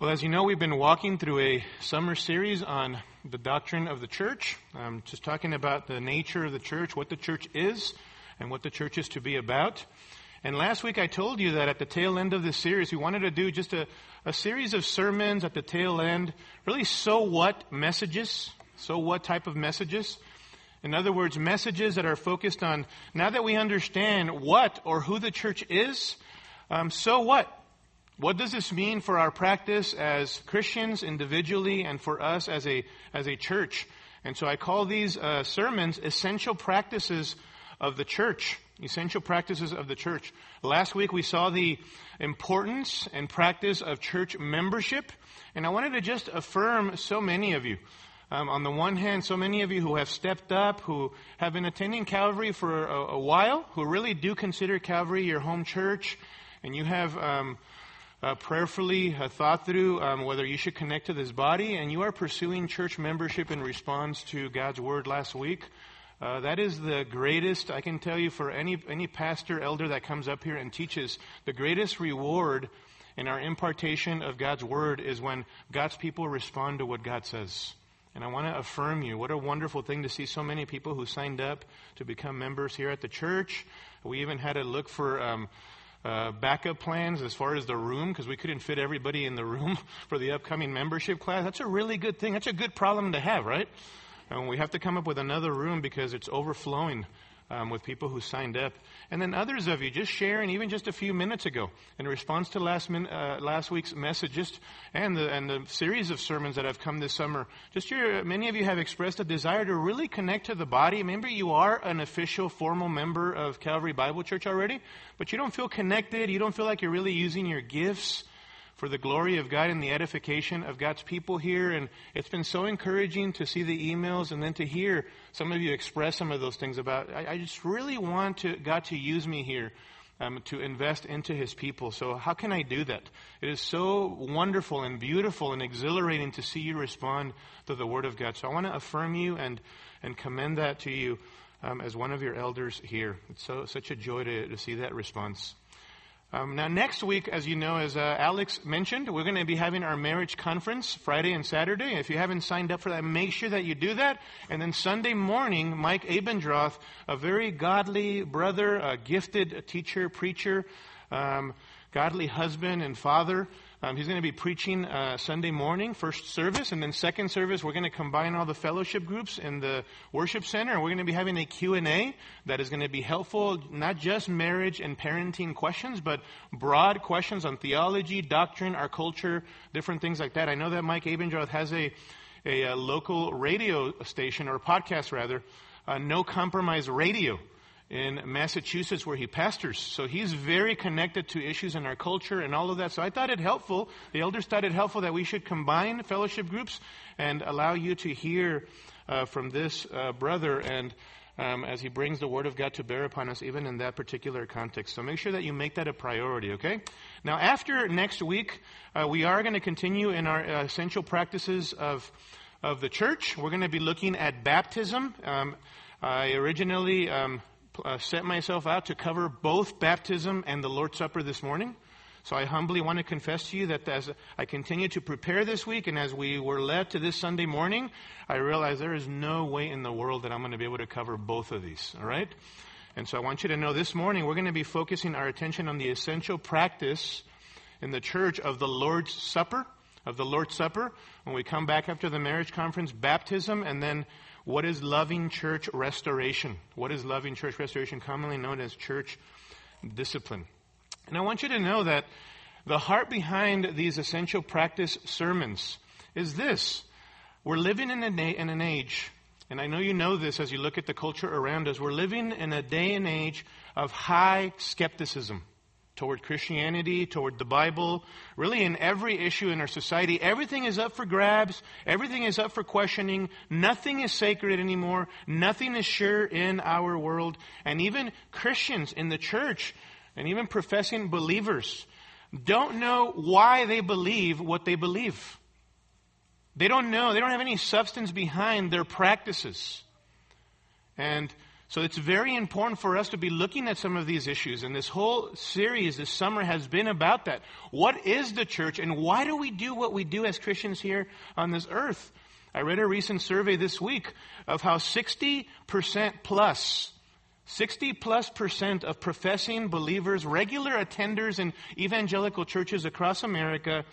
Well, as you know, we've been walking through a summer series on the doctrine of the church, um, just talking about the nature of the church, what the church is, and what the church is to be about. And last week I told you that at the tail end of this series, we wanted to do just a, a series of sermons at the tail end, really so what messages, so what type of messages. In other words, messages that are focused on, now that we understand what or who the church is, um, so what? What does this mean for our practice as Christians individually and for us as a, as a church? And so I call these uh, sermons essential practices of the church. Essential practices of the church. Last week we saw the importance and practice of church membership. And I wanted to just affirm so many of you. Um, on the one hand, so many of you who have stepped up, who have been attending Calvary for a, a while, who really do consider Calvary your home church, and you have um, uh, prayerfully uh, thought through um, whether you should connect to this body, and you are pursuing church membership in response to God's word last week, uh, that is the greatest, I can tell you, for any, any pastor, elder that comes up here and teaches, the greatest reward in our impartation of God's word is when God's people respond to what God says. And I want to affirm you. What a wonderful thing to see so many people who signed up to become members here at the church. We even had to look for um, uh, backup plans as far as the room because we couldn't fit everybody in the room for the upcoming membership class. That's a really good thing. That's a good problem to have, right? And we have to come up with another room because it's overflowing um, with people who signed up. And then others of you just sharing, even just a few minutes ago, in response to last, min, uh, last week's message, just, and the, and the series of sermons that have come this summer, just your, many of you have expressed a desire to really connect to the body. Remember, you are an official, formal member of Calvary Bible Church already, but you don't feel connected. You don't feel like you're really using your gifts for the glory of God and the edification of God's people here. And it's been so encouraging to see the emails and then to hear some of you express some of those things about, I, I just really want to, God to use me here. Um, to invest into his people. So, how can I do that? It is so wonderful and beautiful and exhilarating to see you respond to the Word of God. So, I want to affirm you and, and commend that to you um, as one of your elders here. It's so, such a joy to, to see that response. Um, now, next week, as you know, as uh, Alex mentioned, we're going to be having our marriage conference Friday and Saturday. If you haven't signed up for that, make sure that you do that. And then Sunday morning, Mike Abendroth, a very godly brother, a gifted teacher, preacher, um, godly husband and father, um, he's going to be preaching uh, Sunday morning, first service, and then second service, we're going to combine all the fellowship groups in the worship center, and we're going to be having a Q&A that is going to be helpful, not just marriage and parenting questions, but broad questions on theology, doctrine, our culture, different things like that. I know that Mike Abendroth has a, a, a local radio station, or podcast rather, uh, No Compromise Radio in Massachusetts where he pastors. So he's very connected to issues in our culture and all of that. So I thought it helpful, the elders thought it helpful that we should combine fellowship groups and allow you to hear uh, from this uh, brother and um, as he brings the Word of God to bear upon us, even in that particular context. So make sure that you make that a priority, okay? Now, after next week, uh, we are going to continue in our uh, essential practices of, of the church. We're going to be looking at baptism. Um, I originally um, uh, set myself out to cover both baptism and the Lord's Supper this morning. So I humbly want to confess to you that as I continue to prepare this week and as we were led to this Sunday morning, I realized there is no way in the world that I'm going to be able to cover both of these. All right? And so I want you to know this morning we're going to be focusing our attention on the essential practice in the church of the Lord's Supper, of the Lord's Supper. When we come back after the marriage conference, baptism, and then what is loving church restoration? What is loving church restoration, commonly known as church discipline? And I want you to know that the heart behind these essential practice sermons is this. We're living in, a, day, in an age, and I know you know this as you look at the culture around us, we're living in a day and age of high skepticism toward Christianity, toward the Bible, really in every issue in our society. Everything is up for grabs. Everything is up for questioning. Nothing is sacred anymore. Nothing is sure in our world. And even Christians in the church and even professing believers don't know why they believe what they believe. They don't know. They don't have any substance behind their practices. And So it's very important for us to be looking at some of these issues. And this whole series this summer has been about that. What is the church and why do we do what we do as Christians here on this earth? I read a recent survey this week of how 60% plus 60 plus percent of professing believers, regular attenders in evangelical churches across America,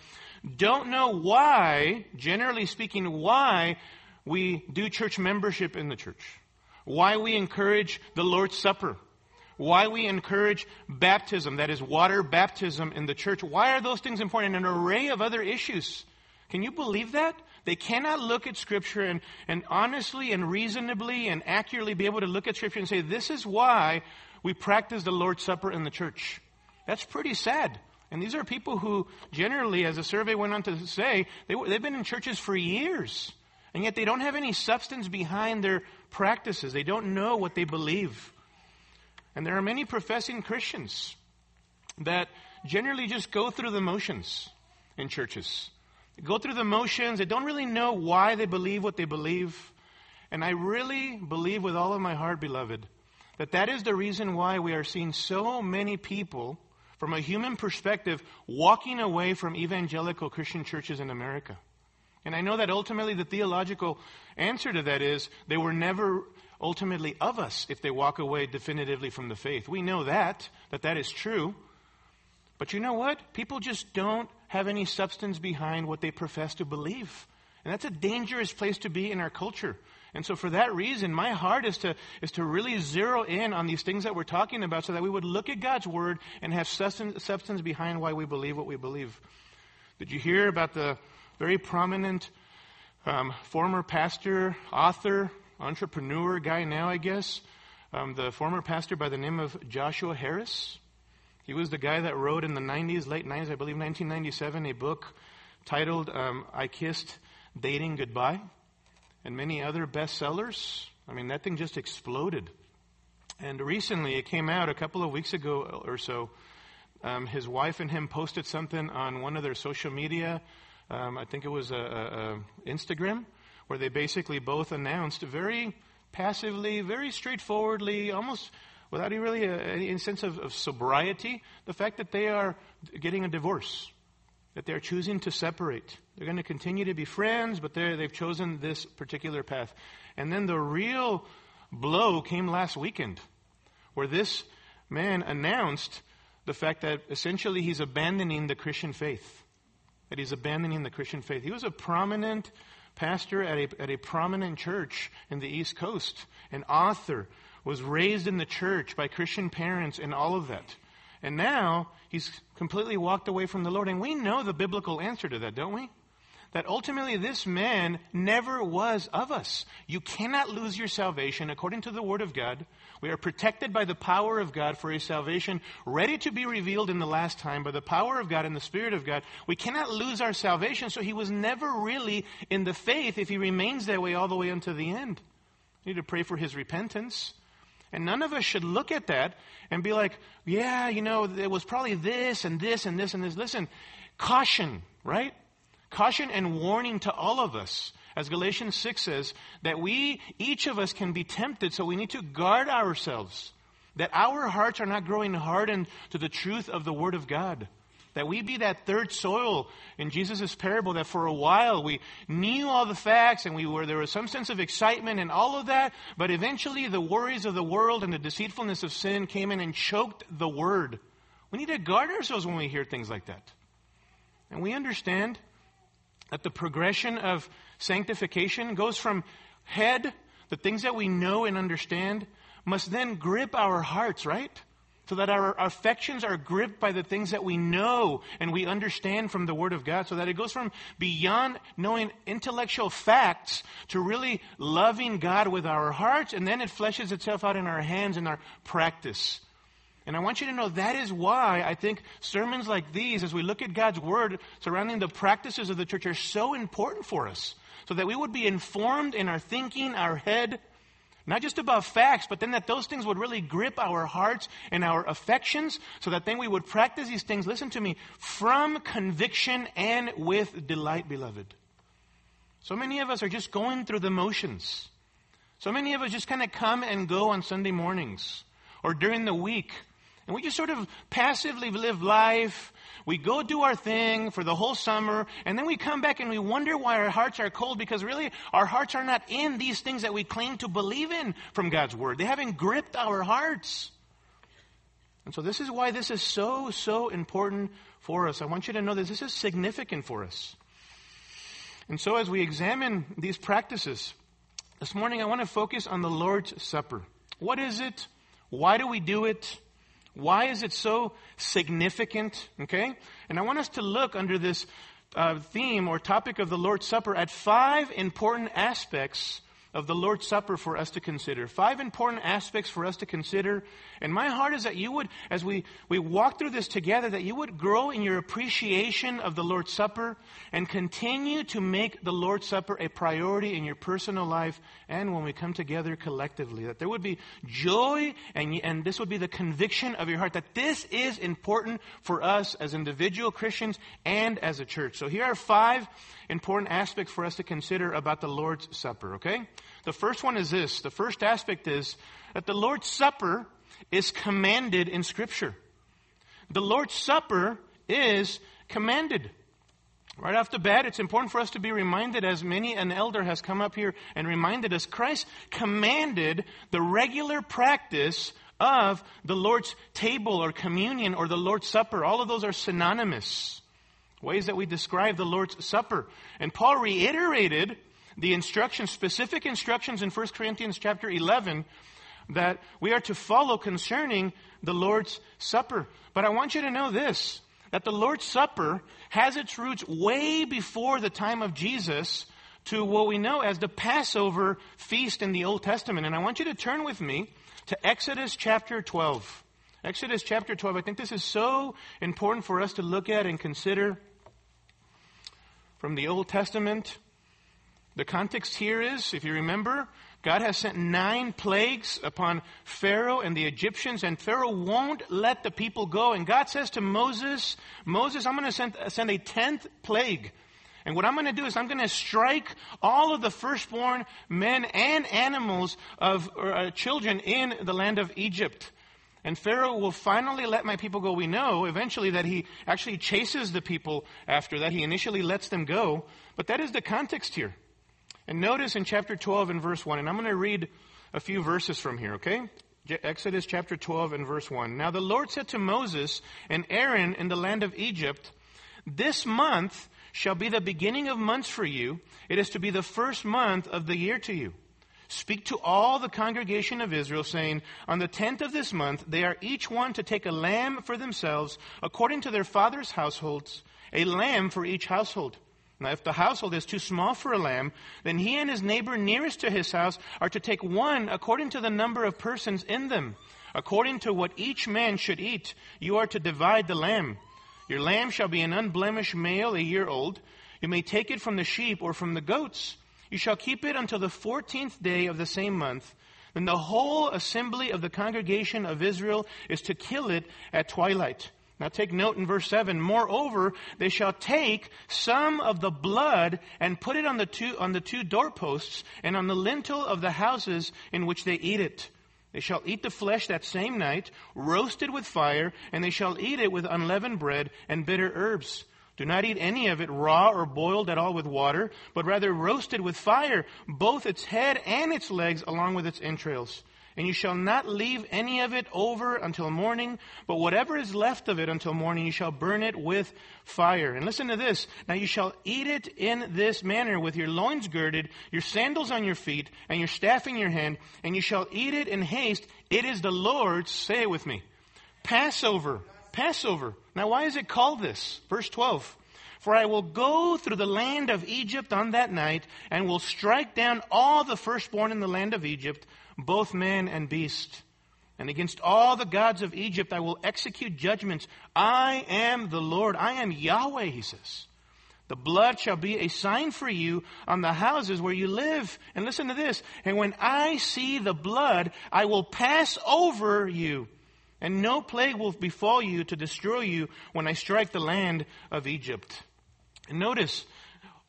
don't know why, generally speaking, why we do church membership in the church why we encourage the Lord's Supper, why we encourage baptism, that is water baptism in the church. Why are those things important? And an array of other issues. Can you believe that? They cannot look at Scripture and, and honestly and reasonably and accurately be able to look at Scripture and say, this is why we practice the Lord's Supper in the church. That's pretty sad. And these are people who generally, as a survey went on to say, they, they've been in churches for years. And yet they don't have any substance behind their practices. They don't know what they believe. And there are many professing Christians that generally just go through the motions in churches. They go through the motions. They don't really know why they believe what they believe. And I really believe with all of my heart, beloved, that that is the reason why we are seeing so many people, from a human perspective, walking away from evangelical Christian churches in America. And I know that ultimately the theological answer to that is they were never ultimately of us if they walk away definitively from the faith. We know that, that that is true. But you know what? People just don't have any substance behind what they profess to believe. And that's a dangerous place to be in our culture. And so for that reason, my heart is to, is to really zero in on these things that we're talking about so that we would look at God's word and have substance, substance behind why we believe what we believe. Did you hear about the very prominent um, former pastor, author, entrepreneur guy now, I guess. Um, the former pastor by the name of Joshua Harris. He was the guy that wrote in the 90s, late 90s, I believe 1997, a book titled um, I Kissed Dating Goodbye, and many other bestsellers. I mean, that thing just exploded. And recently, it came out a couple of weeks ago or so. Um, his wife and him posted something on one of their social media um, I think it was a, a, Instagram, where they basically both announced very passively, very straightforwardly, almost without really a, any sense of, of sobriety, the fact that they are getting a divorce, that they're choosing to separate. They're going to continue to be friends, but they've chosen this particular path. And then the real blow came last weekend, where this man announced the fact that essentially he's abandoning the Christian faith that he's abandoning the Christian faith. He was a prominent pastor at a, at a prominent church in the East Coast, an author, was raised in the church by Christian parents and all of that. And now he's completely walked away from the Lord. And we know the biblical answer to that, don't we? that ultimately this man never was of us. You cannot lose your salvation according to the Word of God. We are protected by the power of God for a salvation ready to be revealed in the last time by the power of God and the Spirit of God. We cannot lose our salvation, so he was never really in the faith if he remains that way all the way unto the end. We need to pray for his repentance. And none of us should look at that and be like, yeah, you know, it was probably this and this and this and this. Listen, caution, right? Caution and warning to all of us, as Galatians 6 says, that we, each of us can be tempted, so we need to guard ourselves, that our hearts are not growing hardened to the truth of the Word of God. That we be that third soil in Jesus' parable that for a while we knew all the facts and we were, there was some sense of excitement and all of that, but eventually the worries of the world and the deceitfulness of sin came in and choked the word. We need to guard ourselves when we hear things like that. And we understand that the progression of sanctification goes from head, the things that we know and understand, must then grip our hearts, right? So that our affections are gripped by the things that we know and we understand from the Word of God. So that it goes from beyond knowing intellectual facts to really loving God with our hearts, and then it fleshes itself out in our hands and our practice. And I want you to know that is why I think sermons like these, as we look at God's Word surrounding the practices of the church, are so important for us. So that we would be informed in our thinking, our head, not just about facts, but then that those things would really grip our hearts and our affections, so that then we would practice these things, listen to me, from conviction and with delight, beloved. So many of us are just going through the motions. So many of us just kind of come and go on Sunday mornings or during the week. And we just sort of passively live life. We go do our thing for the whole summer, and then we come back and we wonder why our hearts are cold because really our hearts are not in these things that we claim to believe in from God's Word. They haven't gripped our hearts. And so this is why this is so, so important for us. I want you to know that this is significant for us. And so as we examine these practices, this morning I want to focus on the Lord's Supper. What is it? Why do we do it? Why is it so significant? Okay? And I want us to look under this uh, theme or topic of the Lord's Supper at five important aspects of the Lord's Supper for us to consider. Five important aspects for us to consider. And my heart is that you would, as we, we walk through this together, that you would grow in your appreciation of the Lord's Supper and continue to make the Lord's Supper a priority in your personal life and when we come together collectively. That there would be joy and, and this would be the conviction of your heart that this is important for us as individual Christians and as a church. So here are five important aspects for us to consider about the Lord's Supper, okay? The first one is this. The first aspect is that the Lord's Supper is commanded in Scripture. The Lord's Supper is commanded. Right off the bat, it's important for us to be reminded, as many an elder has come up here and reminded us, Christ commanded the regular practice of the Lord's table or communion or the Lord's Supper. All of those are synonymous ways that we describe the Lord's Supper. And Paul reiterated the instructions, specific instructions in 1 Corinthians chapter 11 that we are to follow concerning the Lord's Supper. But I want you to know this, that the Lord's Supper has its roots way before the time of Jesus to what we know as the Passover feast in the Old Testament. And I want you to turn with me to Exodus chapter 12. Exodus chapter 12. I think this is so important for us to look at and consider from the Old Testament. The context here is, if you remember, God has sent nine plagues upon Pharaoh and the Egyptians, and Pharaoh won't let the people go. And God says to Moses, Moses, I'm going to send, send a tenth plague. And what I'm going to do is I'm going to strike all of the firstborn men and animals of uh, children in the land of Egypt. And Pharaoh will finally let my people go. We know eventually that he actually chases the people after that. He initially lets them go. But that is the context here. And notice in chapter 12 and verse 1, and I'm going to read a few verses from here, okay? Exodus chapter 12 and verse 1. Now the Lord said to Moses and Aaron in the land of Egypt, This month shall be the beginning of months for you. It is to be the first month of the year to you. Speak to all the congregation of Israel, saying, On the tenth of this month, they are each one to take a lamb for themselves, according to their father's households, a lamb for each household. Now, if the household is too small for a lamb, then he and his neighbor nearest to his house are to take one according to the number of persons in them. According to what each man should eat, you are to divide the lamb. Your lamb shall be an unblemished male, a year old. You may take it from the sheep or from the goats. You shall keep it until the fourteenth day of the same month. Then the whole assembly of the congregation of Israel is to kill it at twilight. Now take note in verse 7. Moreover, they shall take some of the blood and put it on the two, on the two doorposts and on the lintel of the houses in which they eat it. They shall eat the flesh that same night, roasted with fire, and they shall eat it with unleavened bread and bitter herbs. Do not eat any of it raw or boiled at all with water, but rather roasted with fire, both its head and its legs along with its entrails. And you shall not leave any of it over until morning, but whatever is left of it until morning, you shall burn it with fire. And listen to this. Now you shall eat it in this manner, with your loins girded, your sandals on your feet, and your staff in your hand, and you shall eat it in haste. It is the Lord's, say it with me, Passover. Passover. Now, why is it called this? Verse 12. For I will go through the land of Egypt on that night and will strike down all the firstborn in the land of Egypt, both man and beast. And against all the gods of Egypt I will execute judgments. I am the Lord. I am Yahweh, he says. The blood shall be a sign for you on the houses where you live. And listen to this. And when I see the blood, I will pass over you and no plague will befall you to destroy you when I strike the land of Egypt. And notice,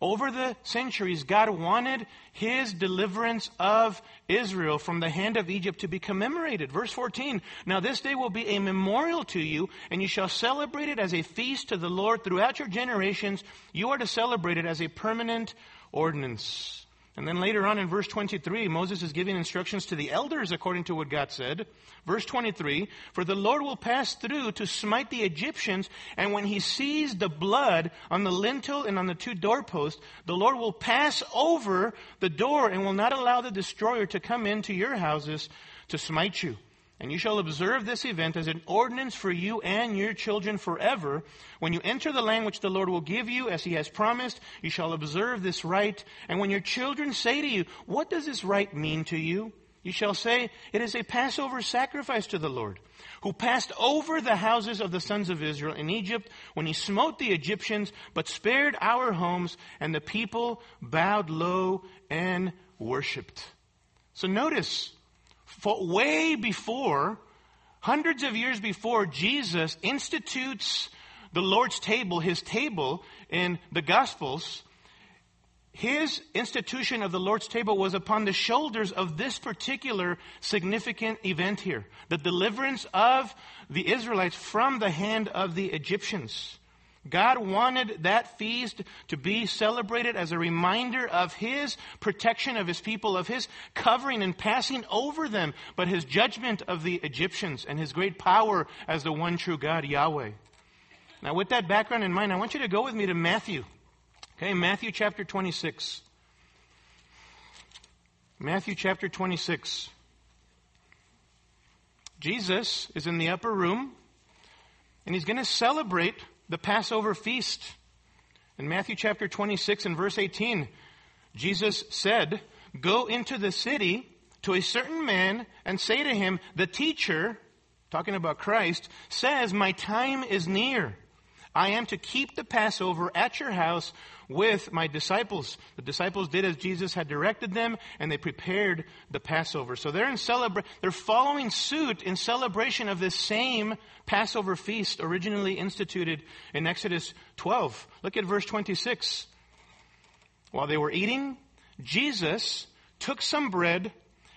Over the centuries, God wanted his deliverance of Israel from the hand of Egypt to be commemorated. Verse 14 Now this day will be a memorial to you, and you shall celebrate it as a feast to the Lord throughout your generations. You are to celebrate it as a permanent ordinance. And then later on in verse 23, Moses is giving instructions to the elders according to what God said. Verse 23, For the Lord will pass through to smite the Egyptians, and when he sees the blood on the lintel and on the two doorposts, the Lord will pass over the door and will not allow the destroyer to come into your houses to smite you. And you shall observe this event as an ordinance for you and your children forever. When you enter the land which the Lord will give you, as he has promised, you shall observe this rite. And when your children say to you, What does this rite mean to you? You shall say, It is a Passover sacrifice to the Lord, who passed over the houses of the sons of Israel in Egypt when he smote the Egyptians, but spared our homes, and the people bowed low and worshiped. So notice, for way before, hundreds of years before Jesus institutes the Lord's table, his table in the Gospels, his institution of the Lord's table was upon the shoulders of this particular significant event here the deliverance of the Israelites from the hand of the Egyptians. God wanted that feast to be celebrated as a reminder of His protection of His people, of His covering and passing over them, but His judgment of the Egyptians and His great power as the one true God, Yahweh. Now, with that background in mind, I want you to go with me to Matthew. Okay, Matthew chapter 26. Matthew chapter 26. Jesus is in the upper room, and he's going to celebrate the Passover feast. In Matthew chapter 26 and verse 18, Jesus said, Go into the city to a certain man and say to him, The teacher, talking about Christ, says, My time is near. I am to keep the Passover at your house with my disciples. The disciples did as Jesus had directed them, and they prepared the Passover. So they're in celebra- they're following suit in celebration of this same Passover feast originally instituted in Exodus 12. Look at verse 26. While they were eating, Jesus took some bread,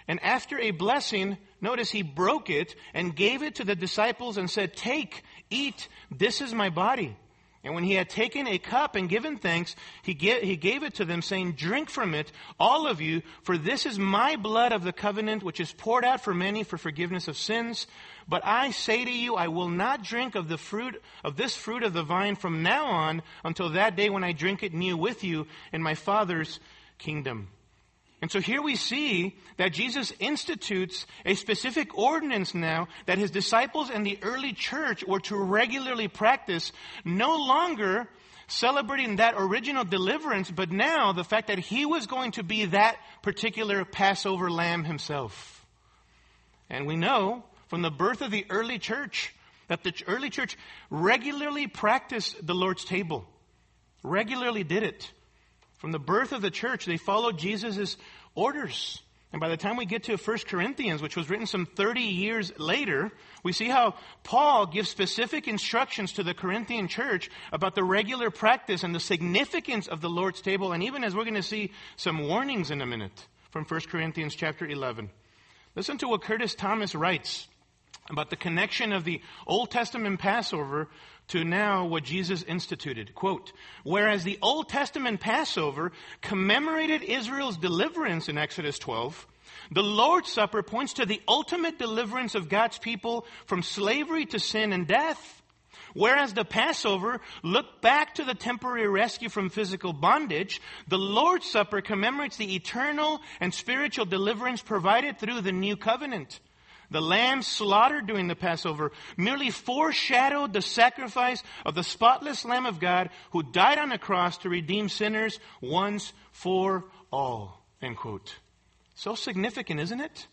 and after a blessing, notice he broke it and gave it to the disciples and said, Take, eat, this is my body. And when he had taken a cup and given thanks, he, he gave it to them, saying, Drink from it, all of you, for this is my blood of the covenant, which is poured out for many for forgiveness of sins. But I say to you, I will not drink of the fruit of this fruit of the vine from now on until that day when I drink it new with you in my Father's kingdom. And so here we see that Jesus institutes a specific ordinance now that his disciples and the early church were to regularly practice, no longer celebrating that original deliverance, but now the fact that he was going to be that particular Passover lamb himself. And we know from the birth of the early church that the early church regularly practiced the Lord's table, regularly did it. From the birth of the church, they followed Jesus' orders. And by the time we get to 1 Corinthians, which was written some 30 years later, we see how Paul gives specific instructions to the Corinthian church about the regular practice and the significance of the Lord's table, and even as we're going to see some warnings in a minute from 1 Corinthians chapter 11. Listen to what Curtis Thomas writes about the connection of the Old Testament Passover to now what Jesus instituted. Quote, whereas the Old Testament Passover commemorated Israel's deliverance in Exodus 12, the Lord's Supper points to the ultimate deliverance of God's people from slavery to sin and death. Whereas the Passover looked back to the temporary rescue from physical bondage, the Lord's Supper commemorates the eternal and spiritual deliverance provided through the new covenant. The lamb slaughtered during the Passover merely foreshadowed the sacrifice of the spotless Lamb of God who died on the cross to redeem sinners once for all. End quote. So significant, isn't it?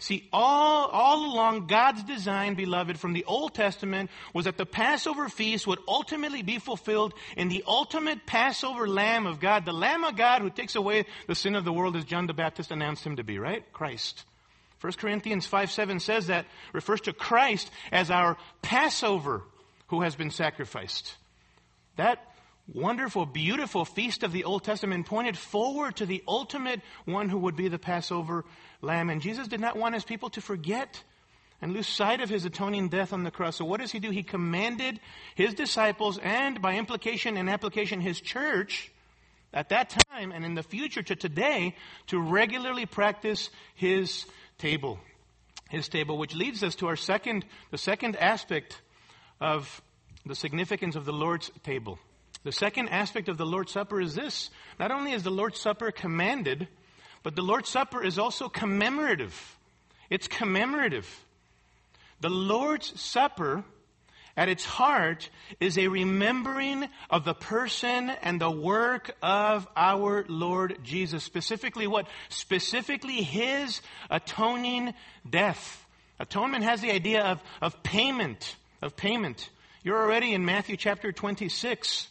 See, all, all along, God's design, beloved, from the Old Testament was that the Passover feast would ultimately be fulfilled in the ultimate Passover Lamb of God, the Lamb of God who takes away the sin of the world as John the Baptist announced him to be, right? Christ. 1 Corinthians 5 7 says that, refers to Christ as our Passover who has been sacrificed. That wonderful, beautiful feast of the Old Testament pointed forward to the ultimate one who would be the Passover lamb. And Jesus did not want his people to forget and lose sight of his atoning death on the cross. So what does he do? He commanded his disciples and by implication and application his church at that time and in the future to today to regularly practice his table. His table, which leads us to our second, the second aspect of the significance of the Lord's table. The second aspect of the Lord's Supper is this. Not only is the Lord's Supper commanded, but the Lord's Supper is also commemorative. It's commemorative. The Lord's Supper, at its heart, is a remembering of the person and the work of our Lord Jesus. Specifically what? Specifically His atoning death. Atonement has the idea of, of payment, of payment. You're already in Matthew chapter 26.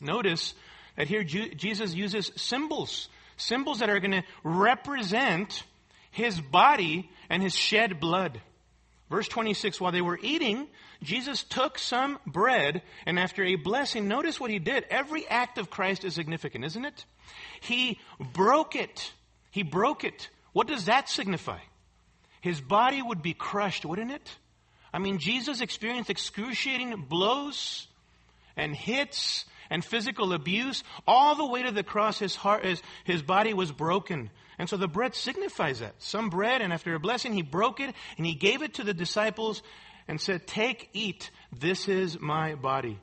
Notice that here Jesus uses symbols, symbols that are going to represent His body and His shed blood. Verse 26, while they were eating, Jesus took some bread, and after a blessing, notice what he did. Every act of Christ is significant, isn't it? He broke it. He broke it. What does that signify? His body would be crushed, wouldn't it? I mean, Jesus experienced excruciating blows and hits and physical abuse all the way to the cross. His heart, his, his body was broken. And so the bread signifies that. Some bread, and after a blessing, he broke it and he gave it to the disciples and said, Take, eat, this is my body.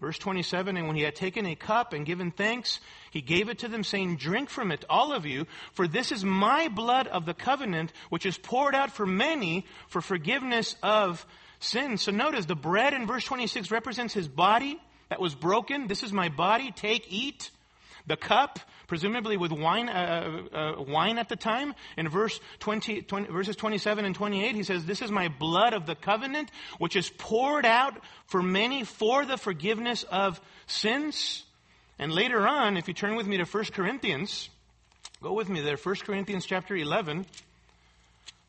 Verse 27, and when he had taken a cup and given thanks, he gave it to them, saying, Drink from it, all of you, for this is my blood of the covenant, which is poured out for many for forgiveness of sins. So notice the bread in verse 26 represents his body that was broken. This is my body. Take, eat. The cup presumably with wine, uh, uh, uh, wine at the time. In verse 20, 20, verses 27 and 28, he says, This is my blood of the covenant, which is poured out for many for the forgiveness of sins. And later on, if you turn with me to 1 Corinthians, go with me there, 1 Corinthians chapter 11,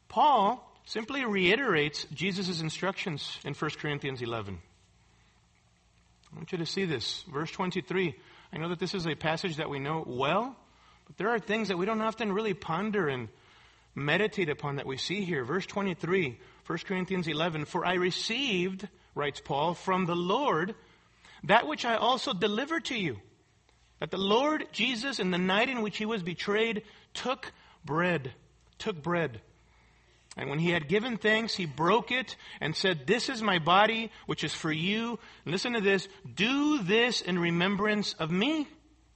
Paul simply reiterates Jesus' instructions in 1 Corinthians 11. I want you to see this. Verse 23. I know that this is a passage that we know well, but there are things that we don't often really ponder and meditate upon that we see here. Verse 23, 1 Corinthians 11. For I received, writes Paul, from the Lord that which I also delivered to you. That the Lord Jesus, in the night in which he was betrayed, took bread. Took bread. And when he had given thanks, he broke it and said, This is my body, which is for you. Listen to this. Do this in remembrance of me.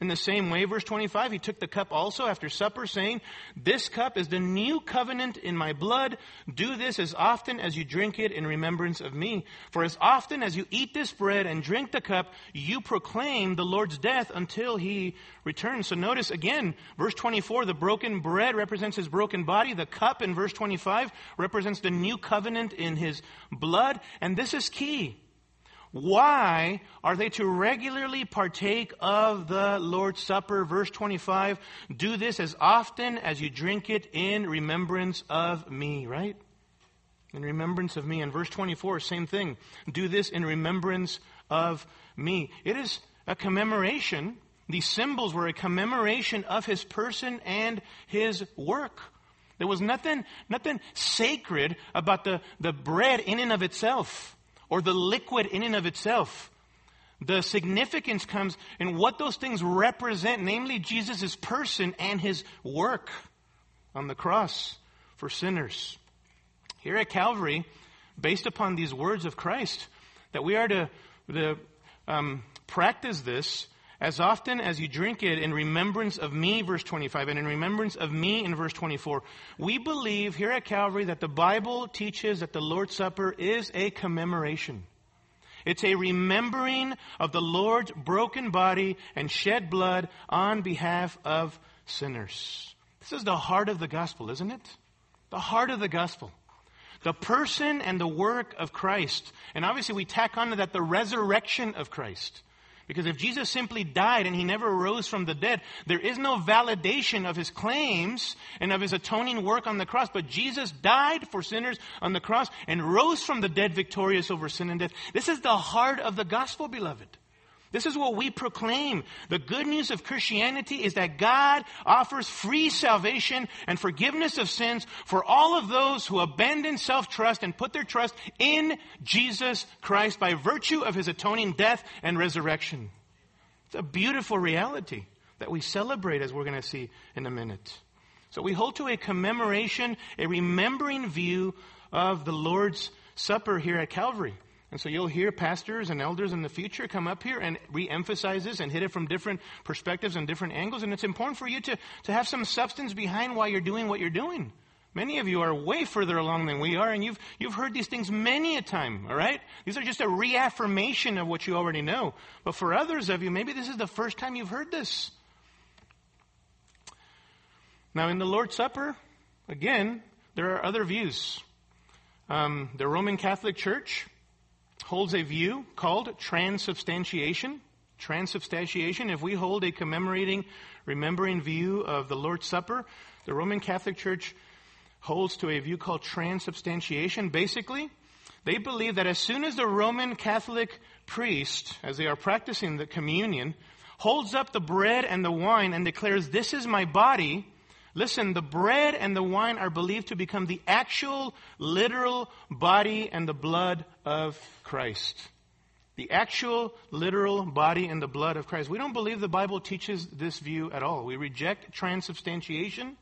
In the same way, verse 25, he took the cup also after supper, saying, This cup is the new covenant in my blood. Do this as often as you drink it in remembrance of me. For as often as you eat this bread and drink the cup, you proclaim the Lord's death until he returns. So notice again, verse 24, the broken bread represents his broken body. The cup in verse 25 represents the new covenant in his blood. And this is key. Why are they to regularly partake of the Lord's Supper? Verse 25, do this as often as you drink it in remembrance of me, right? In remembrance of me. And verse 24, same thing. Do this in remembrance of me. It is a commemoration. These symbols were a commemoration of his person and his work. There was nothing, nothing sacred about the, the bread in and of itself or the liquid in and of itself. The significance comes in what those things represent, namely Jesus' person and his work on the cross for sinners. Here at Calvary, based upon these words of Christ, that we are to, to um, practice this as often as you drink it in remembrance of me, verse 25, and in remembrance of me in verse 24. We believe here at Calvary that the Bible teaches that the Lord's Supper is a commemoration. It's a remembering of the Lord's broken body and shed blood on behalf of sinners. This is the heart of the gospel, isn't it? The heart of the gospel. The person and the work of Christ. And obviously we tack onto that the resurrection of Christ. Because if Jesus simply died and he never rose from the dead, there is no validation of his claims and of his atoning work on the cross. But Jesus died for sinners on the cross and rose from the dead victorious over sin and death. This is the heart of the gospel, beloved. This is what we proclaim. The good news of Christianity is that God offers free salvation and forgiveness of sins for all of those who abandon self-trust and put their trust in Jesus Christ by virtue of his atoning death and resurrection. It's a beautiful reality that we celebrate as we're going to see in a minute. So we hold to a commemoration, a remembering view of the Lord's Supper here at Calvary. And so you'll hear pastors and elders in the future come up here and re-emphasize this and hit it from different perspectives and different angles. And it's important for you to, to have some substance behind why you're doing what you're doing. Many of you are way further along than we are, and you've, you've heard these things many a time, all right? These are just a reaffirmation of what you already know. But for others of you, maybe this is the first time you've heard this. Now, in the Lord's Supper, again, there are other views. Um, the Roman Catholic Church holds a view called transubstantiation. Transubstantiation, if we hold a commemorating, remembering view of the Lord's Supper, the Roman Catholic Church holds to a view called transubstantiation. Basically, they believe that as soon as the Roman Catholic priest, as they are practicing the communion, holds up the bread and the wine and declares, This is my body, Listen, the bread and the wine are believed to become the actual, literal body and the blood of Christ. The actual, literal body and the blood of Christ. We don't believe the Bible teaches this view at all. We reject transubstantiation.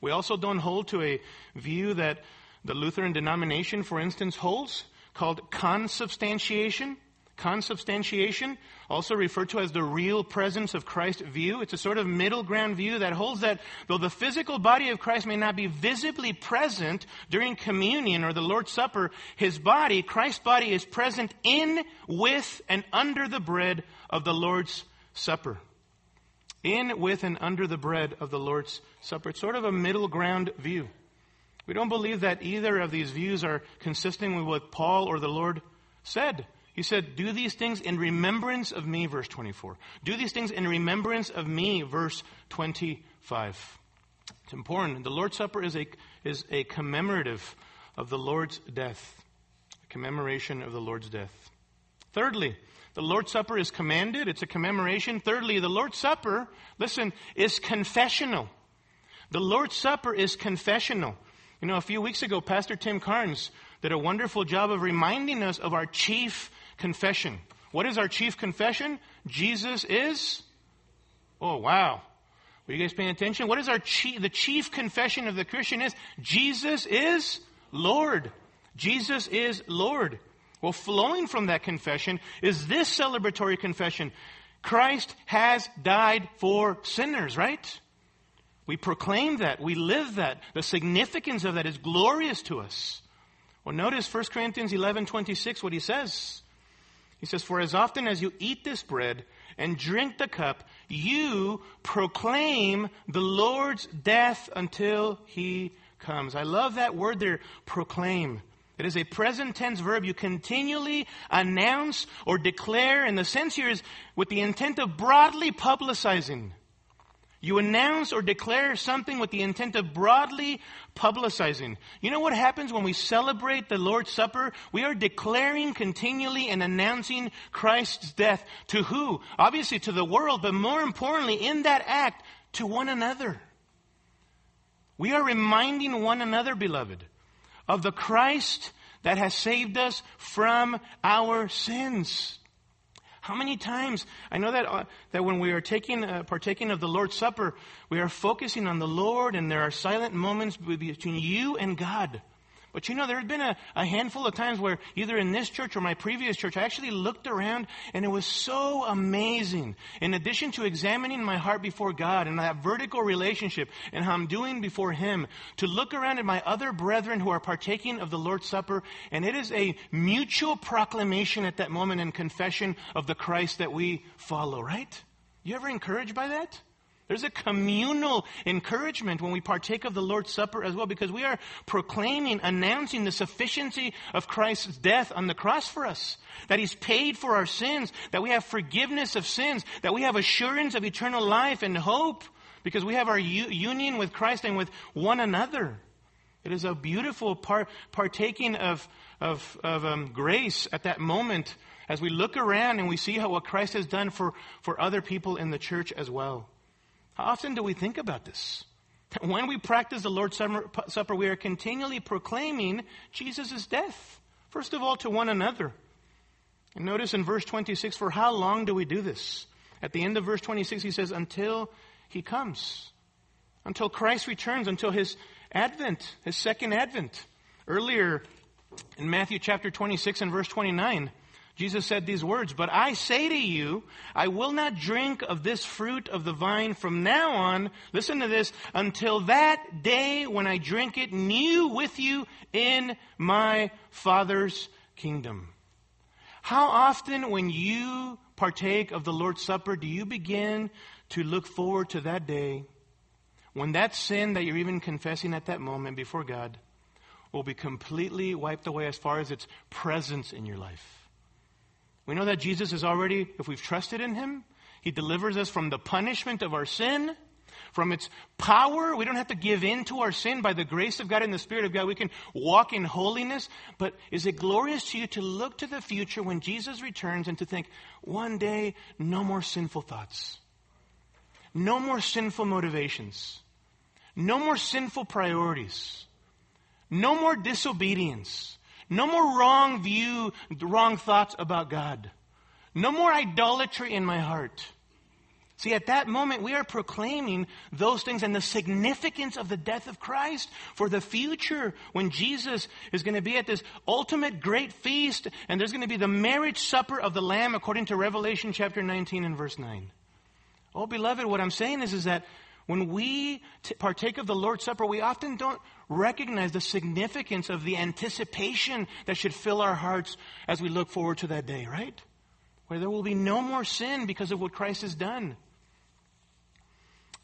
We also don't hold to a view that the Lutheran denomination, for instance, holds called consubstantiation. Consubstantiation, also referred to as the real presence of Christ view. It's a sort of middle ground view that holds that though the physical body of Christ may not be visibly present during communion or the Lord's Supper, his body, Christ's body, is present in, with, and under the bread of the Lord's Supper. In, with, and under the bread of the Lord's Supper. It's sort of a middle ground view. We don't believe that either of these views are consistent with what Paul or the Lord said. He said, Do these things in remembrance of me, verse 24. Do these things in remembrance of me, verse 25. It's important. The Lord's Supper is a, is a commemorative of the Lord's death, a commemoration of the Lord's death. Thirdly, the Lord's Supper is commanded, it's a commemoration. Thirdly, the Lord's Supper, listen, is confessional. The Lord's Supper is confessional. You know, a few weeks ago, Pastor Tim Carnes did a wonderful job of reminding us of our chief confession. What is our chief confession? Jesus is. Oh, wow. Were you guys paying attention? What is our chief, the chief confession of the Christian is Jesus is Lord. Jesus is Lord. Well, flowing from that confession is this celebratory confession. Christ has died for sinners, right? We proclaim that. We live that. The significance of that is glorious to us. Well, notice 1 Corinthians 11, 26, what he says. He says, For as often as you eat this bread and drink the cup, you proclaim the Lord's death until he comes. I love that word there, proclaim. It is a present tense verb. You continually announce or declare, and the sense here is with the intent of broadly publicizing. You announce or declare something with the intent of broadly publicizing. You know what happens when we celebrate the Lord's Supper? We are declaring continually and announcing Christ's death. To who? Obviously to the world, but more importantly, in that act, to one another. We are reminding one another, beloved, of the Christ that has saved us from our sins. How many times? I know that, uh, that when we are taking, uh, partaking of the Lord's Supper, we are focusing on the Lord and there are silent moments between you and God. But you know, there had been a, a handful of times where either in this church or my previous church, I actually looked around and it was so amazing. In addition to examining my heart before God and that vertical relationship and how I'm doing before Him, to look around at my other brethren who are partaking of the Lord's Supper, and it is a mutual proclamation at that moment and confession of the Christ that we follow, right? You ever encouraged by that? There's a communal encouragement when we partake of the Lord's Supper as well because we are proclaiming, announcing the sufficiency of Christ's death on the cross for us. That He's paid for our sins, that we have forgiveness of sins, that we have assurance of eternal life and hope because we have our u- union with Christ and with one another. It is a beautiful part, partaking of, of, of um, grace at that moment as we look around and we see how what Christ has done for, for other people in the church as well. How often do we think about this? When we practice the Lord's Supper, we are continually proclaiming Jesus' death. First of all, to one another. And notice in verse 26, for how long do we do this? At the end of verse 26, he says, until he comes. Until Christ returns, until his advent, his second advent. Earlier in Matthew chapter 26 and verse 29, Jesus said these words, But I say to you, I will not drink of this fruit of the vine from now on, listen to this, until that day when I drink it new with you in my Father's kingdom. How often when you partake of the Lord's Supper do you begin to look forward to that day when that sin that you're even confessing at that moment before God will be completely wiped away as far as its presence in your life? We know that Jesus is already, if we've trusted in Him, He delivers us from the punishment of our sin, from its power. We don't have to give in to our sin by the grace of God and the Spirit of God. We can walk in holiness. But is it glorious to you to look to the future when Jesus returns and to think, one day, no more sinful thoughts, no more sinful motivations, no more sinful priorities, no more disobedience? No more wrong view, wrong thoughts about God. No more idolatry in my heart. See, at that moment, we are proclaiming those things and the significance of the death of Christ for the future when Jesus is going to be at this ultimate great feast and there's going to be the marriage supper of the Lamb according to Revelation chapter 19 and verse 9. Oh, beloved, what I'm saying is, is that when we t- partake of the Lord's Supper, we often don't recognize the significance of the anticipation that should fill our hearts as we look forward to that day, right? Where there will be no more sin because of what Christ has done.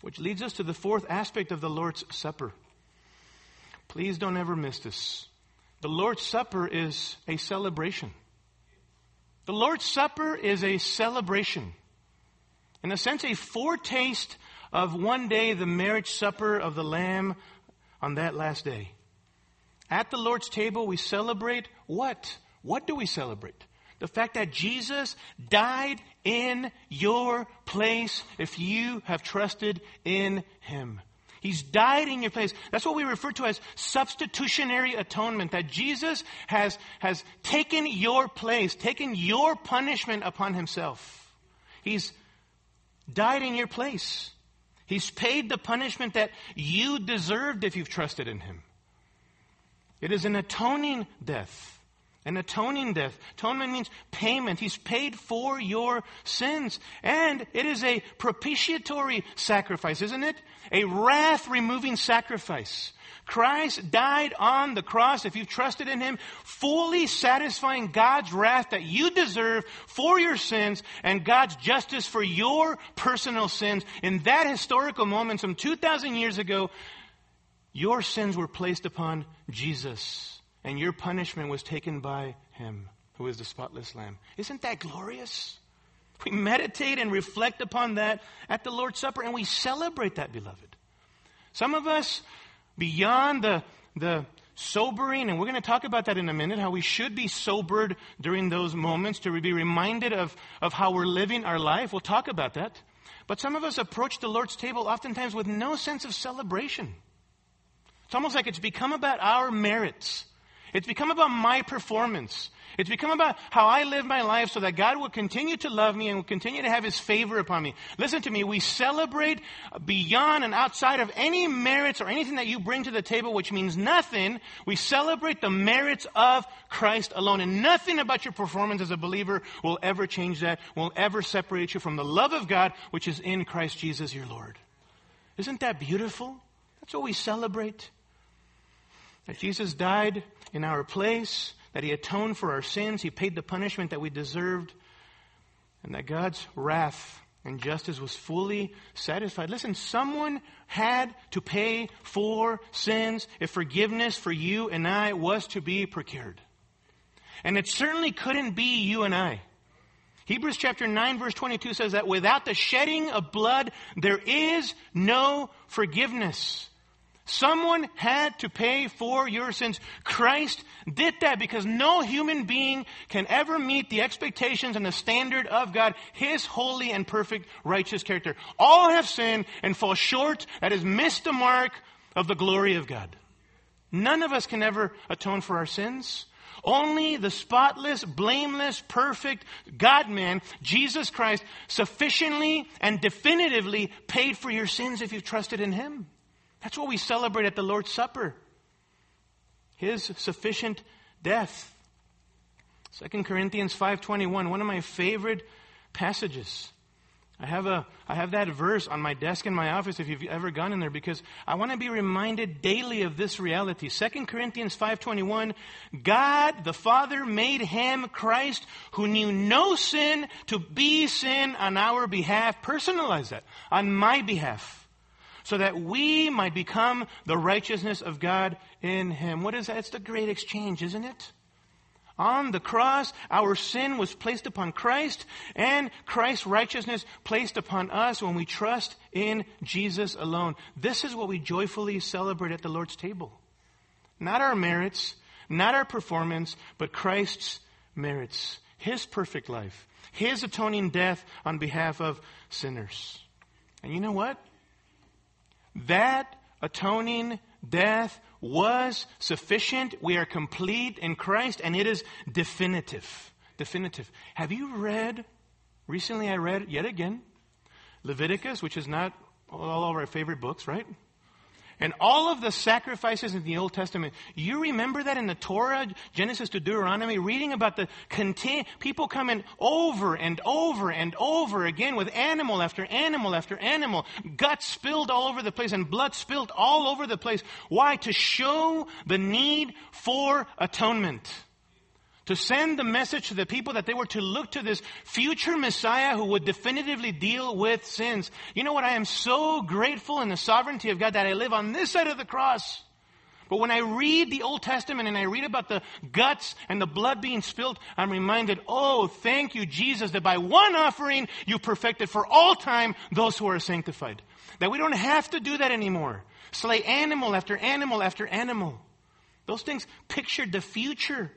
Which leads us to the fourth aspect of the Lord's Supper. Please don't ever miss this. The Lord's Supper is a celebration. The Lord's Supper is a celebration. In a sense, a foretaste of one day the marriage supper of the Lamb on that last day. At the Lord's table, we celebrate what? What do we celebrate? The fact that Jesus died in your place if you have trusted in Him. He's died in your place. That's what we refer to as substitutionary atonement. That Jesus has, has taken your place, taken your punishment upon himself. He's died in your place. He's paid the punishment that you deserved if you've trusted in Him. It is an atoning death. An atoning death. Atonement means payment. He's paid for your sins. And it is a propitiatory sacrifice, isn't it? A wrath removing sacrifice. Christ died on the cross, if you've trusted in Him, fully satisfying God's wrath that you deserve for your sins and God's justice for your personal sins. In that historical moment, some 2,000 years ago, your sins were placed upon Jesus and your punishment was taken by Him, who is the spotless Lamb. Isn't that glorious? We meditate and reflect upon that at the Lord's Supper and we celebrate that, beloved. Some of us beyond the, the sobering, and we're going to talk about that in a minute, how we should be sobered during those moments to be reminded of, of how we're living our life. We'll talk about that. But some of us approach the Lord's table oftentimes with no sense of celebration. It's almost like it's become about our merits. It's become about my performance. It's become about how I live my life so that God will continue to love me and will continue to have His favor upon me. Listen to me. We celebrate beyond and outside of any merits or anything that you bring to the table, which means nothing. We celebrate the merits of Christ alone. And nothing about your performance as a believer will ever change that, will ever separate you from the love of God, which is in Christ Jesus your Lord. Isn't that beautiful? That's what we celebrate. That Jesus died in our place that he atoned for our sins, he paid the punishment that we deserved, and that God's wrath and justice was fully satisfied. Listen, someone had to pay for sins if forgiveness for you and I was to be procured. And it certainly couldn't be you and I. Hebrews chapter 9 verse 22 says that without the shedding of blood, there is no forgiveness. Someone had to pay for your sins. Christ did that because no human being can ever meet the expectations and the standard of God, His holy and perfect righteous character. All have sinned and fall short, that is, missed the mark of the glory of God. None of us can ever atone for our sins. Only the spotless, blameless, perfect God man, Jesus Christ, sufficiently and definitively paid for your sins if you've trusted in Him. That's what we celebrate at the Lord's Supper. His sufficient death. 2 Corinthians 5:21, one of my favorite passages. I have a I have that verse on my desk in my office if you've ever gone in there because I want to be reminded daily of this reality. 2 Corinthians 5:21 God the Father made him Christ who knew no sin to be sin on our behalf. Personalize that. On my behalf so that we might become the righteousness of God in him. What is that? It's the great exchange, isn't it? On the cross, our sin was placed upon Christ, and Christ's righteousness placed upon us when we trust in Jesus alone. This is what we joyfully celebrate at the Lord's table. Not our merits, not our performance, but Christ's merits. His perfect life. His atoning death on behalf of sinners. And you know what? That atoning death was sufficient. We are complete in Christ, and it is definitive. Definitive. Have you read? Recently, I read yet again Leviticus, which is not all of our favorite books, right? And all of the sacrifices in the Old Testament, you remember that in the Torah, Genesis to Deuteronomy, reading about the people coming over and over and over again with animal after animal after animal, guts spilled all over the place and blood spilled all over the place. Why? To show the need for atonement to send the message to the people that they were to look to this future Messiah who would definitively deal with sins. You know what? I am so grateful in the sovereignty of God that I live on this side of the cross. But when I read the Old Testament and I read about the guts and the blood being spilled, I'm reminded, oh, thank you, Jesus, that by one offering you perfected for all time those who are sanctified. That we don't have to do that anymore. Slay animal after animal after animal. Those things pictured the future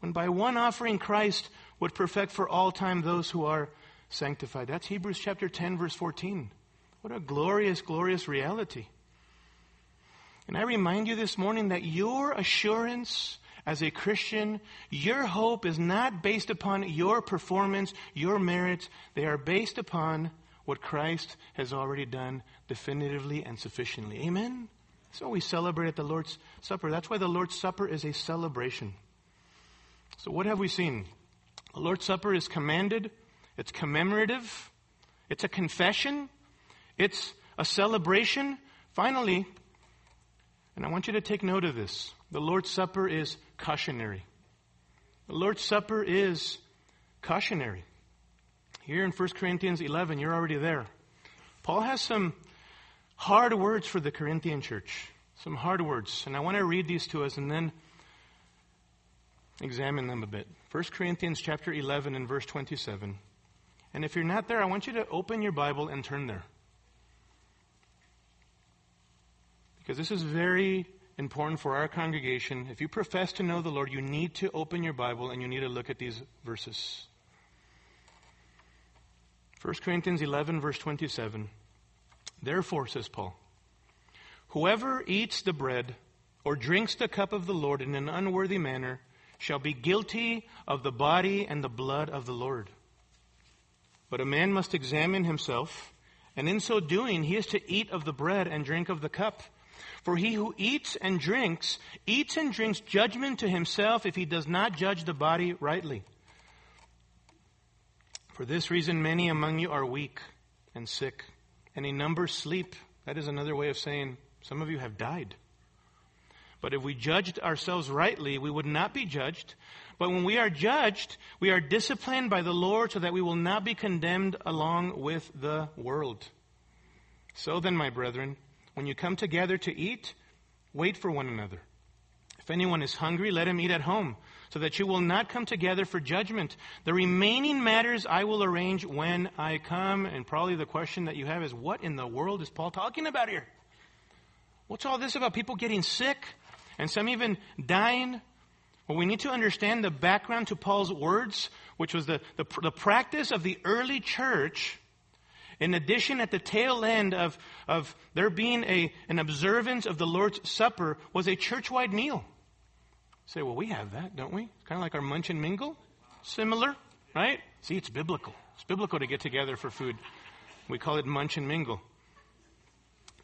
when by one offering Christ would perfect for all time those who are sanctified. That's Hebrews chapter 10, verse 14. What a glorious, glorious reality. And I remind you this morning that your assurance as a Christian, your hope is not based upon your performance, your merits. They are based upon what Christ has already done definitively and sufficiently. Amen? That's why we celebrate at the Lord's Supper. That's why the Lord's Supper is a celebration. So, what have we seen? The Lord's Supper is commanded, it's commemorative, it's a confession, it's a celebration. Finally, and I want you to take note of this the Lord's Supper is cautionary. The Lord's Supper is cautionary. Here in 1 Corinthians 11, you're already there. Paul has some hard words for the Corinthian church. Some hard words. And I want to read these to us and then examine them a bit. 1 Corinthians chapter 11 and verse 27. And if you're not there, I want you to open your Bible and turn there. Because this is very important for our congregation. If you profess to know the Lord, you need to open your Bible and you need to look at these verses. 1 Corinthians 11, verse 27. Therefore, says Paul, whoever eats the bread or drinks the cup of the Lord in an unworthy manner shall be guilty of the body and the blood of the Lord. But a man must examine himself, and in so doing, he is to eat of the bread and drink of the cup. For he who eats and drinks, eats and drinks judgment to himself if he does not judge the body rightly. For this reason, many among you are weak and sick, and a number sleep. That is another way of saying some of you have died. But if we judged ourselves rightly, we would not be judged. But when we are judged, we are disciplined by the Lord so that we will not be condemned along with the world. So then, my brethren, when you come together to eat, wait for one another. If anyone is hungry, let him eat at home, so that you will not come together for judgment. The remaining matters I will arrange when I come. And probably the question that you have is, what in the world is Paul talking about here? What's all this about people getting sick and some even dying? Well, we need to understand the background to Paul's words, which was the, the, the practice of the early church. In addition, at the tail end of, of there being a, an observance of the Lord's Supper was a church-wide meal. Say, well, we have that, don't we? It's Kind of like our munch and mingle. Similar, right? See, it's biblical. It's biblical to get together for food. We call it munch and mingle.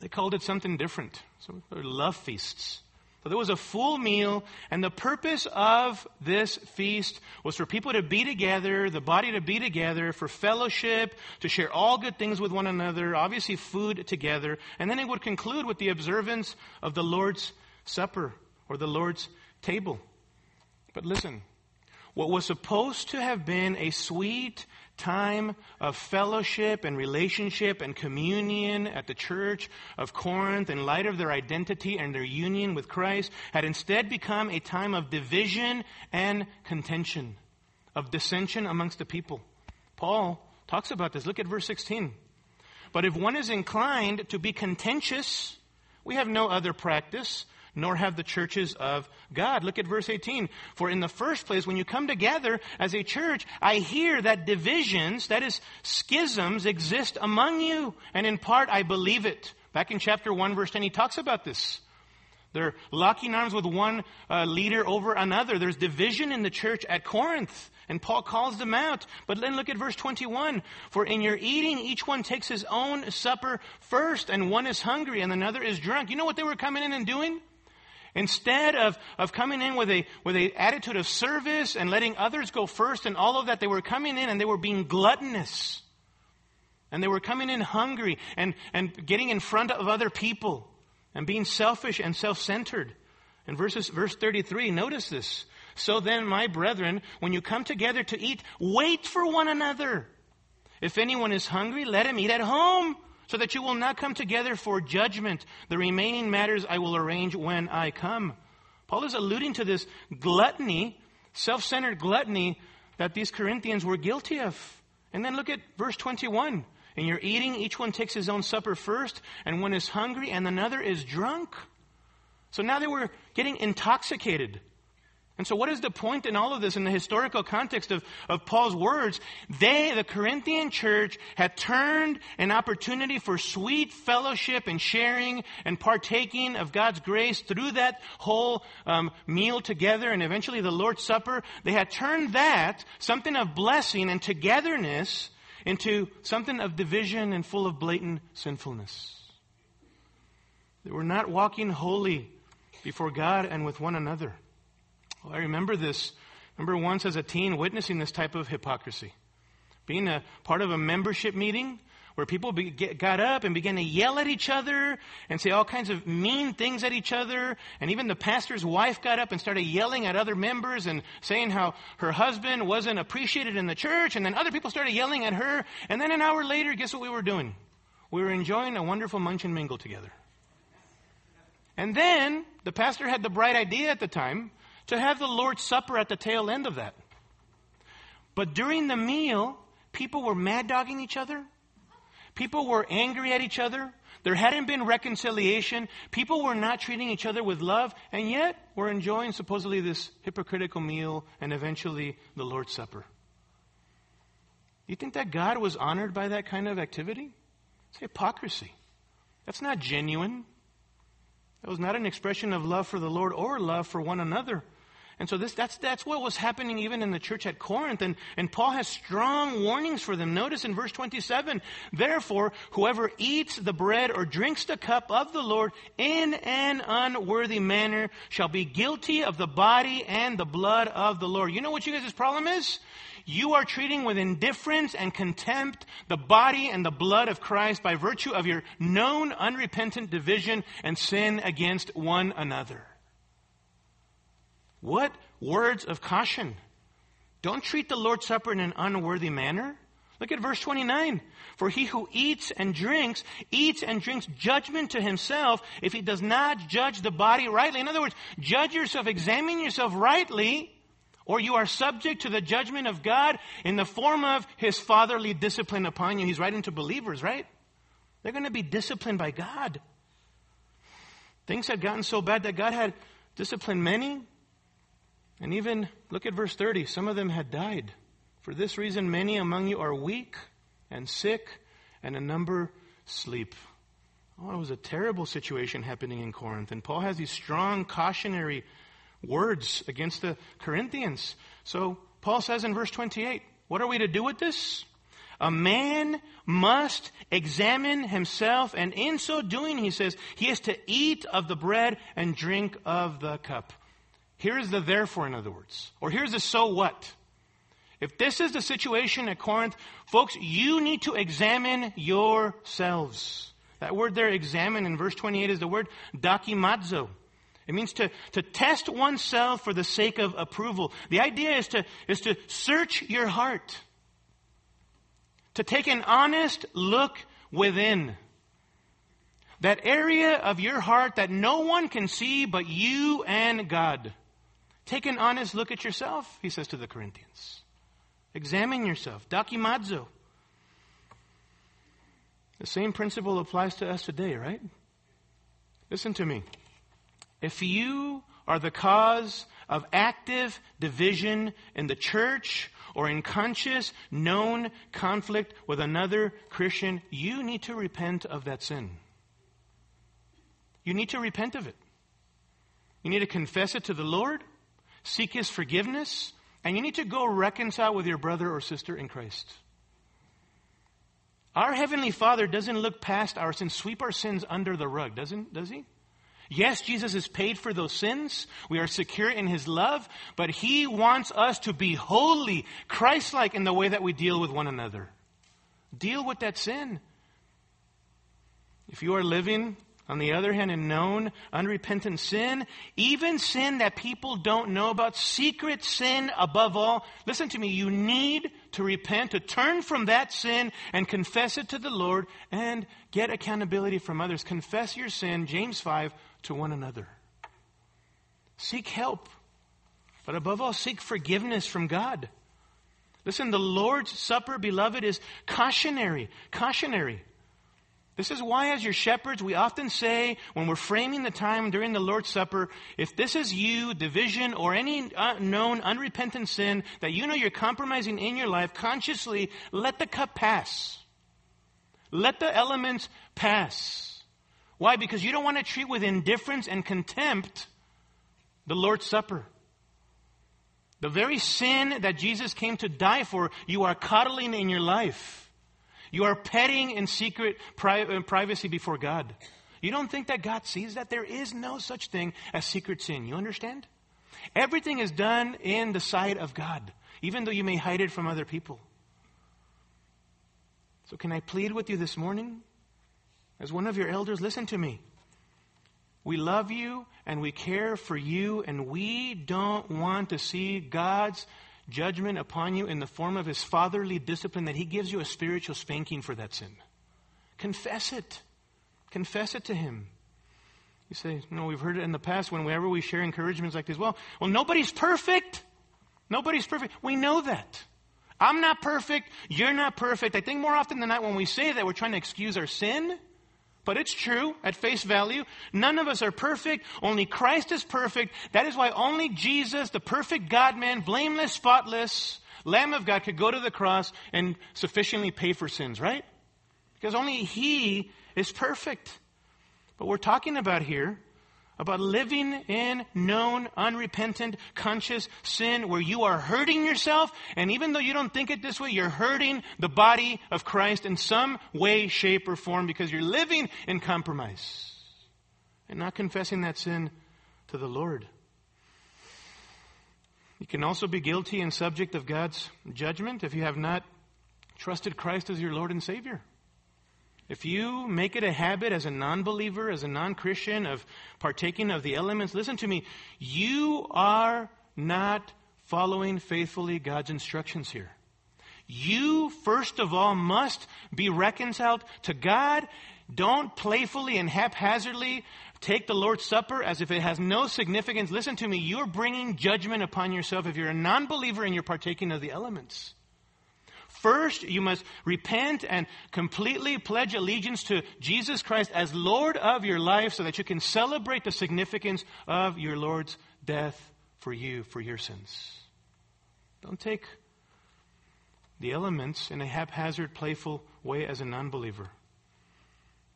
They called it something different. So love feasts. So there was a full meal, and the purpose of this feast was for people to be together, the body to be together, for fellowship, to share all good things with one another, obviously food together, and then it would conclude with the observance of the Lord's Supper or the Lord's table. But listen, what was supposed to have been a sweet time of fellowship and relationship and communion at the church of Corinth in light of their identity and their union with Christ had instead become a time of division and contention, of dissension amongst the people. Paul talks about this. Look at verse 16. But if one is inclined to be contentious, we have no other practice nor have the churches of God. Look at verse 18. For in the first place, when you come together as a church, I hear that divisions, that is, schisms, exist among you. And in part, I believe it. Back in chapter 1, verse 10, he talks about this. They're locking arms with one uh, leader over another. There's division in the church at Corinth. And Paul calls them out. But then look at verse 21. For in your eating, each one takes his own supper first, and one is hungry and another is drunk. You know what they were coming in and doing? Instead of, of coming in with a, with a attitude of service and letting others go first and all of that, they were coming in and they were being gluttonous. And they were coming in hungry and, and getting in front of other people and being selfish and self-centered. In verses, verse 33, notice this. So then, my brethren, when you come together to eat, wait for one another. If anyone is hungry, let him eat at home so that you will not come together for judgment. The remaining matters I will arrange when I come. Paul is alluding to this gluttony, self centered gluttony that these Corinthians were guilty of. And then look at verse 21. In your eating, each one takes his own supper first, and one is hungry, and another is drunk. So now they were getting intoxicated. And so, what is the point in all of this in the historical context of, of Paul's words? They, the Corinthian church, had turned an opportunity for sweet fellowship and sharing and partaking of God's grace through that whole um, meal together and eventually the Lord's Supper. They had turned that, something of blessing and togetherness, into something of division and full of blatant sinfulness. They were not walking holy before God and with one another. Well, I remember this. Remember once as a teen witnessing this type of hypocrisy. Being a part of a membership meeting where people be, get, got up and began to yell at each other and say all kinds of mean things at each other. And even the pastor's wife got up and started yelling at other members and saying how her husband wasn't appreciated in the church. And then other people started yelling at her. And then an hour later, guess what we were doing? We were enjoying a wonderful munch and mingle together. And then the pastor had the bright idea at the time to have the Lord's Supper at the tail end of that. But during the meal, people were mad dogging each other. People were angry at each other. There hadn't been reconciliation. People were not treating each other with love, and yet we're enjoying supposedly this hypocritical meal and eventually the Lord's Supper. You think that God was honored by that kind of activity? It's hypocrisy. That's not genuine. That was not an expression of love for the Lord or love for one another. And so this, that's, that's what was happening even in the church at Corinth. And, and Paul has strong warnings for them. Notice in verse 27, therefore, whoever eats the bread or drinks the cup of the Lord in an unworthy manner shall be guilty of the body and the blood of the Lord. You know what you guys' problem is? You are treating with indifference and contempt the body and the blood of Christ by virtue of your known unrepentant division and sin against one another. What words of caution. Don't treat the Lord's Supper in an unworthy manner. Look at verse 29. For he who eats and drinks, eats and drinks judgment to himself if he does not judge the body rightly. In other words, judge yourself, examine yourself rightly, or you are subject to the judgment of God in the form of his fatherly discipline upon you. He's writing to believers, right? They're going to be disciplined by God. Things had gotten so bad that God had disciplined many. And even, look at verse 30, some of them had died. For this reason, many among you are weak and sick, and a number sleep. Oh, it was a terrible situation happening in Corinth. And Paul has these strong cautionary words against the Corinthians. So Paul says in verse 28, what are we to do with this? A man must examine himself, and in so doing, he says, he is to eat of the bread and drink of the cup. Here's the therefore, in other words. Or here's the so what. If this is the situation at Corinth, folks, you need to examine yourselves. That word there, examine, in verse 28 is the word dokimazo. It means to, to test oneself for the sake of approval. The idea is to, is to search your heart to take an honest look within. That area of your heart that no one can see but you and God. Take an honest look at yourself, he says to the Corinthians. Examine yourself. Dokimazo. The same principle applies to us today, right? Listen to me. If you are the cause of active division in the church or in conscious, known conflict with another Christian, you need to repent of that sin. You need to repent of it. You need to confess it to the Lord, seek His forgiveness, and you need to go reconcile with your brother or sister in Christ. Our Heavenly Father doesn't look past our sins, sweep our sins under the rug, doesn't, does He? Yes, Jesus has paid for those sins. We are secure in His love, but He wants us to be holy, Christ-like in the way that we deal with one another. Deal with that sin. If you are living, on the other hand, in known, unrepentant sin, even sin that people don't know about, secret sin above all, listen to me, you need to repent, to turn from that sin and confess it to the Lord and get accountability from others. Confess your sin, James 5, to one another. Seek help. But above all, seek forgiveness from God. Listen, the Lord's Supper, beloved, is cautionary. Cautionary. This is why, as your shepherds, we often say when we're framing the time during the Lord's Supper, if this is you, division, or any known unrepentant sin that you know you're compromising in your life, consciously let the cup pass. Let the elements pass. Why? Because you don't want to treat with indifference and contempt the Lord's Supper. The very sin that Jesus came to die for, you are coddling in your life. You are petting in secret pri- privacy before God. You don't think that God sees that? There is no such thing as secret sin. You understand? Everything is done in the sight of God, even though you may hide it from other people. So, can I plead with you this morning? As one of your elders, listen to me. We love you and we care for you, and we don't want to see God's judgment upon you in the form of his fatherly discipline that he gives you a spiritual spanking for that sin. Confess it. Confess it to him. You say, no, we've heard it in the past whenever we share encouragements like this. Well, well, nobody's perfect. Nobody's perfect. We know that. I'm not perfect. You're not perfect. I think more often than not when we say that, we're trying to excuse our sin. But it's true at face value. None of us are perfect. Only Christ is perfect. That is why only Jesus, the perfect God man, blameless, spotless, Lamb of God, could go to the cross and sufficiently pay for sins, right? Because only He is perfect. But we're talking about here about living in known, unrepentant, conscious sin where you are hurting yourself, and even though you don't think it this way, you're hurting the body of Christ in some way, shape, or form because you're living in compromise and not confessing that sin to the Lord. You can also be guilty and subject of God's judgment if you have not trusted Christ as your Lord and Savior. If you make it a habit as a non believer, as a non Christian, of partaking of the elements, listen to me, you are not following faithfully God's instructions here. You, first of all, must be reconciled to God. Don't playfully and haphazardly take the Lord's Supper as if it has no significance. Listen to me, you're bringing judgment upon yourself if you're a non believer and you're partaking of the elements. First, you must repent and completely pledge allegiance to Jesus Christ as Lord of your life so that you can celebrate the significance of your Lord's death for you, for your sins. Don't take the elements in a haphazard, playful way as a non believer.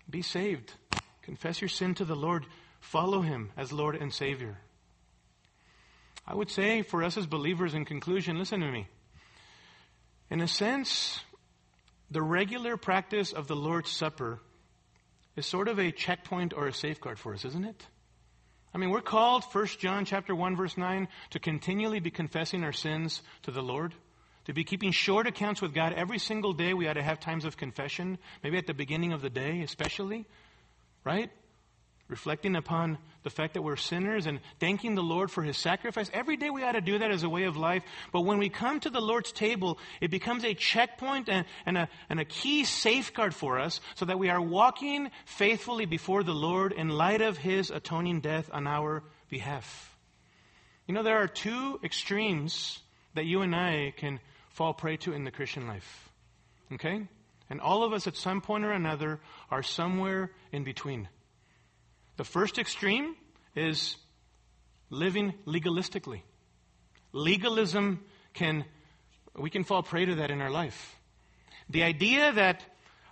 Be saved. Confess your sin to the Lord. Follow Him as Lord and Savior. I would say for us as believers, in conclusion, listen to me. In a sense, the regular practice of the Lord's Supper is sort of a checkpoint or a safeguard for us, isn't it? I mean, we're called, 1 John chapter 1 verse 9, to continually be confessing our sins to the Lord, to be keeping short accounts with God every single day. We ought to have times of confession, maybe at the beginning of the day especially, right? Reflecting upon the fact that we're sinners and thanking the Lord for his sacrifice. Every day we ought to do that as a way of life. But when we come to the Lord's table, it becomes a checkpoint and, and, a, and a key safeguard for us so that we are walking faithfully before the Lord in light of his atoning death on our behalf. You know, there are two extremes that you and I can fall prey to in the Christian life. Okay? And all of us at some point or another are somewhere in between. The first extreme is living legalistically. Legalism can, we can fall prey to that in our life. The idea that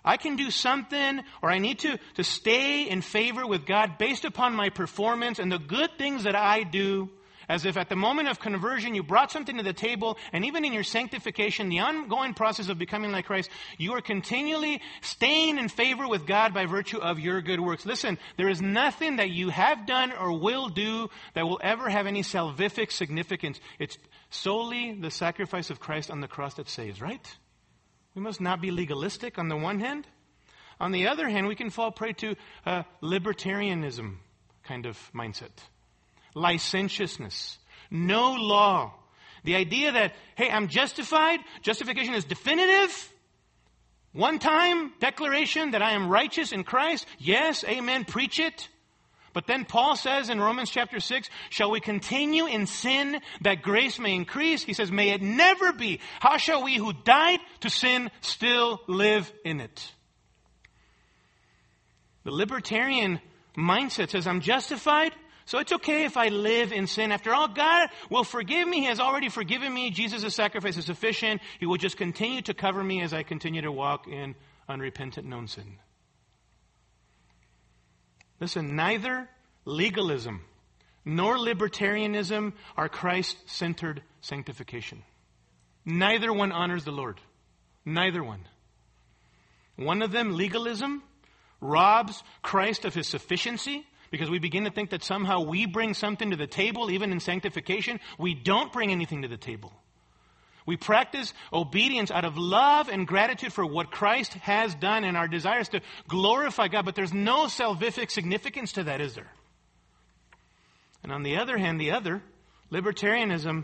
I can do something or I need to, to stay in favor with God based upon my performance and the good things that I do as if at the moment of conversion you brought something to the table, and even in your sanctification, the ongoing process of becoming like Christ, you are continually staying in favor with God by virtue of your good works. Listen, there is nothing that you have done or will do that will ever have any salvific significance. It's solely the sacrifice of Christ on the cross that saves, right? We must not be legalistic on the one hand. On the other hand, we can fall prey to a libertarianism kind of mindset licentiousness, no law. The idea that, hey, I'm justified, justification is definitive, one time declaration that I am righteous in Christ. Yes, amen, preach it. But then Paul says in Romans chapter 6, shall we continue in sin that grace may increase? He says, may it never be. How shall we who died to sin still live in it? The libertarian mindset says, I'm justified. So it's okay if I live in sin. After all, God will forgive me. He has already forgiven me. Jesus' sacrifice is sufficient. He will just continue to cover me as I continue to walk in unrepentant known sin. Listen, neither legalism nor libertarianism are Christ centered sanctification. Neither one honors the Lord. Neither one. One of them, legalism, robs Christ of his sufficiency because we begin to think that somehow we bring something to the table, even in sanctification. We don't bring anything to the table. We practice obedience out of love and gratitude for what Christ has done and our desires to glorify God, but there's no salvific significance to that, is there? And on the other hand, the other, libertarianism,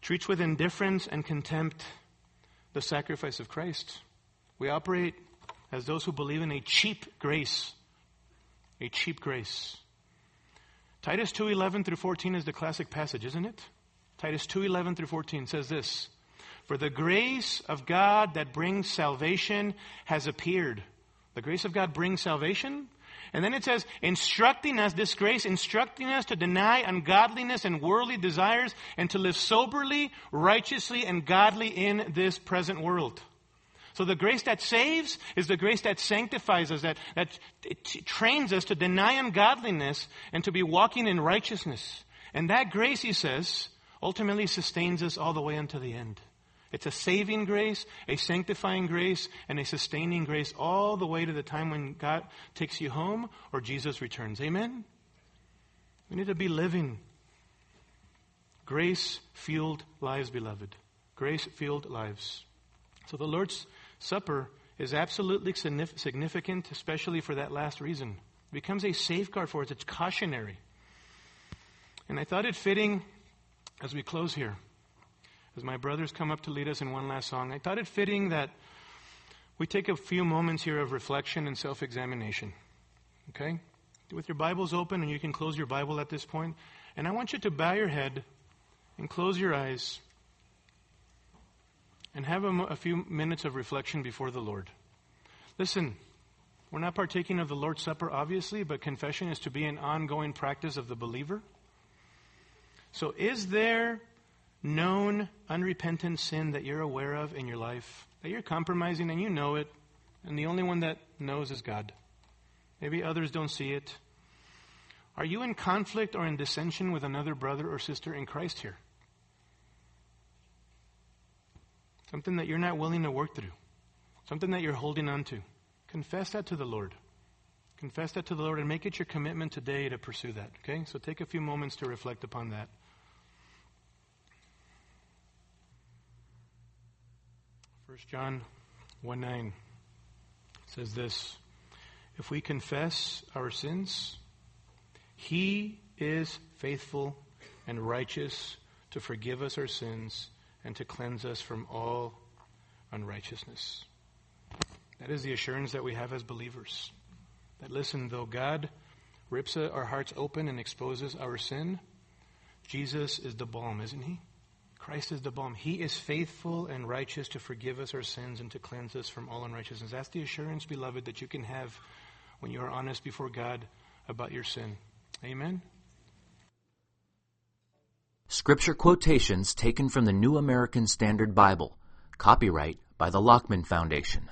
treats with indifference and contempt the sacrifice of Christ. We operate as those who believe in a cheap grace a cheap grace. Titus 2:11 through 14 is the classic passage, isn't it? Titus 2:11 through 14 says this: For the grace of God that brings salvation has appeared. The grace of God brings salvation. And then it says, instructing us, this grace, instructing us to deny ungodliness and worldly desires and to live soberly, righteously, and godly in this present world. So the grace that saves is the grace that sanctifies us, that, that trains us to deny ungodliness and to be walking in righteousness. And that grace, he says, ultimately sustains us all the way unto the end. It's a saving grace, a sanctifying grace, and a sustaining grace all the way to the time when God takes you home or Jesus returns. Amen? We need to be living grace fueled lives, beloved. Grace fueled lives. So the Lord's Supper is absolutely significant, especially for that last reason. It becomes a safeguard for us, it's cautionary. And I thought it fitting as we close here, as my brothers come up to lead us in one last song, I thought it fitting that we take a few moments here of reflection and self examination. Okay? With your Bibles open, and you can close your Bible at this point. point, and I want you to bow your head and close your eyes and have a, a few minutes of reflection before the Lord. Listen, we're not partaking of the Lord's Supper, obviously, but confession is to be an ongoing practice of the believer. So, is there known unrepentant sin that you're aware of in your life? That you're compromising and you know it, and the only one that knows is God? Maybe others don't see it. Are you in conflict or in dissension with another brother or sister in Christ here? Something that you're not willing to work through, something that you're holding on to. Confess that to the Lord. Confess that to the Lord and make it your commitment today to pursue that. Okay? So take a few moments to reflect upon that. First John 1 9 says this If we confess our sins, He is faithful and righteous to forgive us our sins and to cleanse us from all unrighteousness. That is the assurance that we have as believers. That listen, though God rips our hearts open and exposes our sin, Jesus is the balm, isn't He? Christ is the balm. He is faithful and righteous to forgive us our sins and to cleanse us from all unrighteousness. That's the assurance, beloved, that you can have when you are honest before God about your sin. Amen. Scripture quotations taken from the New American Standard Bible. Copyright by the Lockman Foundation.